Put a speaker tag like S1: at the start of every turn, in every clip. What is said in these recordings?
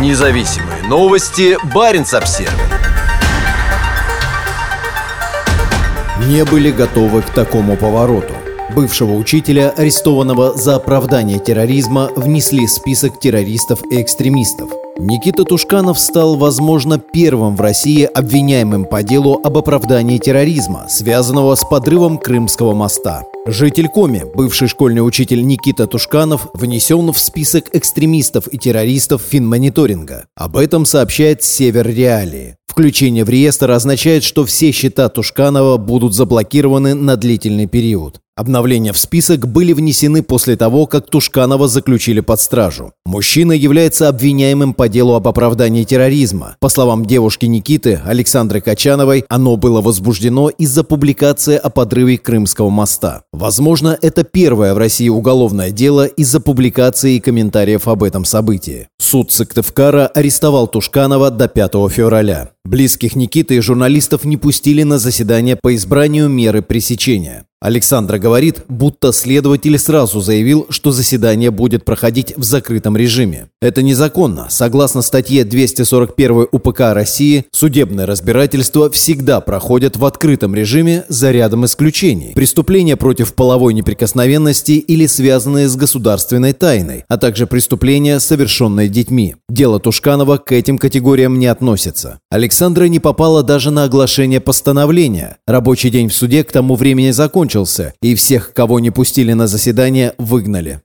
S1: Независимые новости. Барин обсерва
S2: Не были готовы к такому повороту. Бывшего учителя, арестованного за оправдание терроризма, внесли в список террористов и экстремистов. Никита Тушканов стал, возможно, первым в России обвиняемым по делу об оправдании терроризма, связанного с подрывом Крымского моста. Житель Коми, бывший школьный учитель Никита Тушканов, внесен в список экстремистов и террористов финмониторинга. Об этом сообщает Север Реалии. Включение в реестр означает, что все счета Тушканова будут заблокированы на длительный период. Обновления в список были внесены после того, как Тушканова заключили под стражу. Мужчина является обвиняемым по делу об оправдании терроризма. По словам девушки Никиты, Александры Качановой, оно было возбуждено из-за публикации о подрыве Крымского моста. Возможно, это первое в России уголовное дело из-за публикации и комментариев об этом событии. Суд Сыктывкара арестовал Тушканова до 5 февраля. Близких Никиты и журналистов не пустили на заседание по избранию меры пресечения. Александра говорит, будто следователь сразу заявил, что заседание будет проходить в закрытом режиме. Это незаконно. Согласно статье 241 УПК России, судебное разбирательство всегда проходят в открытом режиме за рядом исключений. Преступления против половой неприкосновенности или связанные с государственной тайной, а также преступления, совершенные детьми. Дело Тушканова к этим категориям не относится. Александра не попала даже на оглашение постановления. Рабочий день в суде к тому времени закончился закончился, и всех, кого не пустили на заседание, выгнали.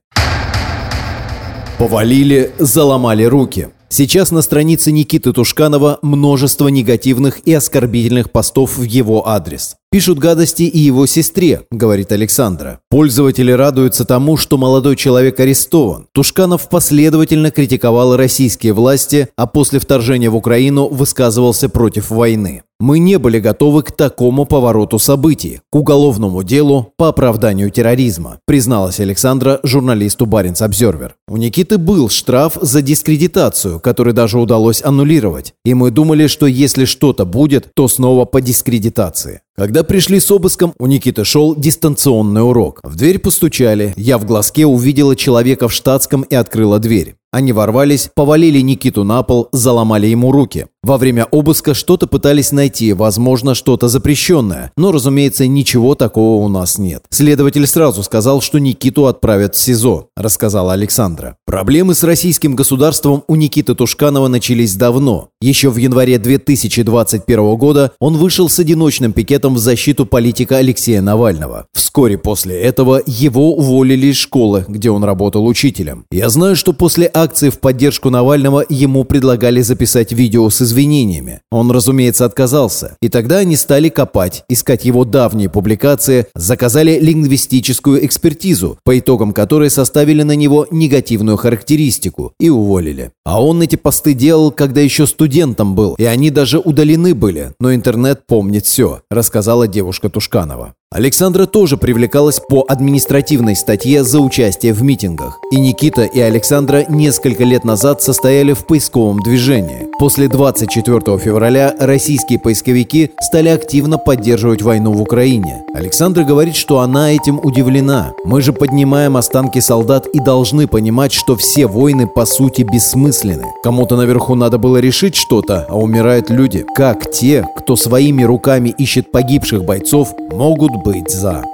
S2: Повалили, заломали руки. Сейчас на странице Никиты Тушканова множество негативных и оскорбительных постов в его адрес. Пишут гадости и его сестре, говорит Александра. Пользователи радуются тому, что молодой человек арестован. Тушканов последовательно критиковал российские власти, а после вторжения в Украину высказывался против войны. Мы не были готовы к такому повороту событий, к уголовному делу по оправданию терроризма, призналась Александра журналисту Баренц Обзервер. У Никиты был штраф за дискредитацию, который даже удалось аннулировать. И мы думали, что если что-то будет, то снова по дискредитации. Когда пришли с обыском, у Никиты шел дистанционный урок. В дверь постучали. Я в глазке увидела человека в штатском и открыла дверь. Они ворвались, повалили Никиту на пол, заломали ему руки. Во время обыска что-то пытались найти, возможно, что-то запрещенное, но, разумеется, ничего такого у нас нет. Следователь сразу сказал, что Никиту отправят в СИЗО, рассказала Александра. Проблемы с российским государством у Никиты Тушканова начались давно. Еще в январе 2021 года он вышел с одиночным пикетом в защиту политика Алексея Навального. Вскоре после этого его уволили из школы, где он работал учителем. Я знаю, что после акции в поддержку Навального ему предлагали записать видео с извинениями. Он, разумеется, отказался. И тогда они стали копать, искать его давние публикации, заказали лингвистическую экспертизу, по итогам которой составили на него негативную характеристику и уволили. А он эти посты делал, когда еще студентом был, и они даже удалены были, но интернет помнит все, рассказала девушка Тушканова. Александра тоже привлекалась по административной статье за участие в митингах. И Никита, и Александра несколько лет назад состояли в поисковом движении. После 24 февраля российские поисковики стали активно поддерживать войну в Украине. Александра говорит, что она этим удивлена. «Мы же поднимаем останки солдат и должны понимать, что все войны по сути бессмысленны. Кому-то наверху надо было решить что-то, а умирают люди. Как те, кто своими руками ищет погибших бойцов, могут быть за.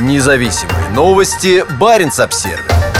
S1: Независимые новости. Барин обсервис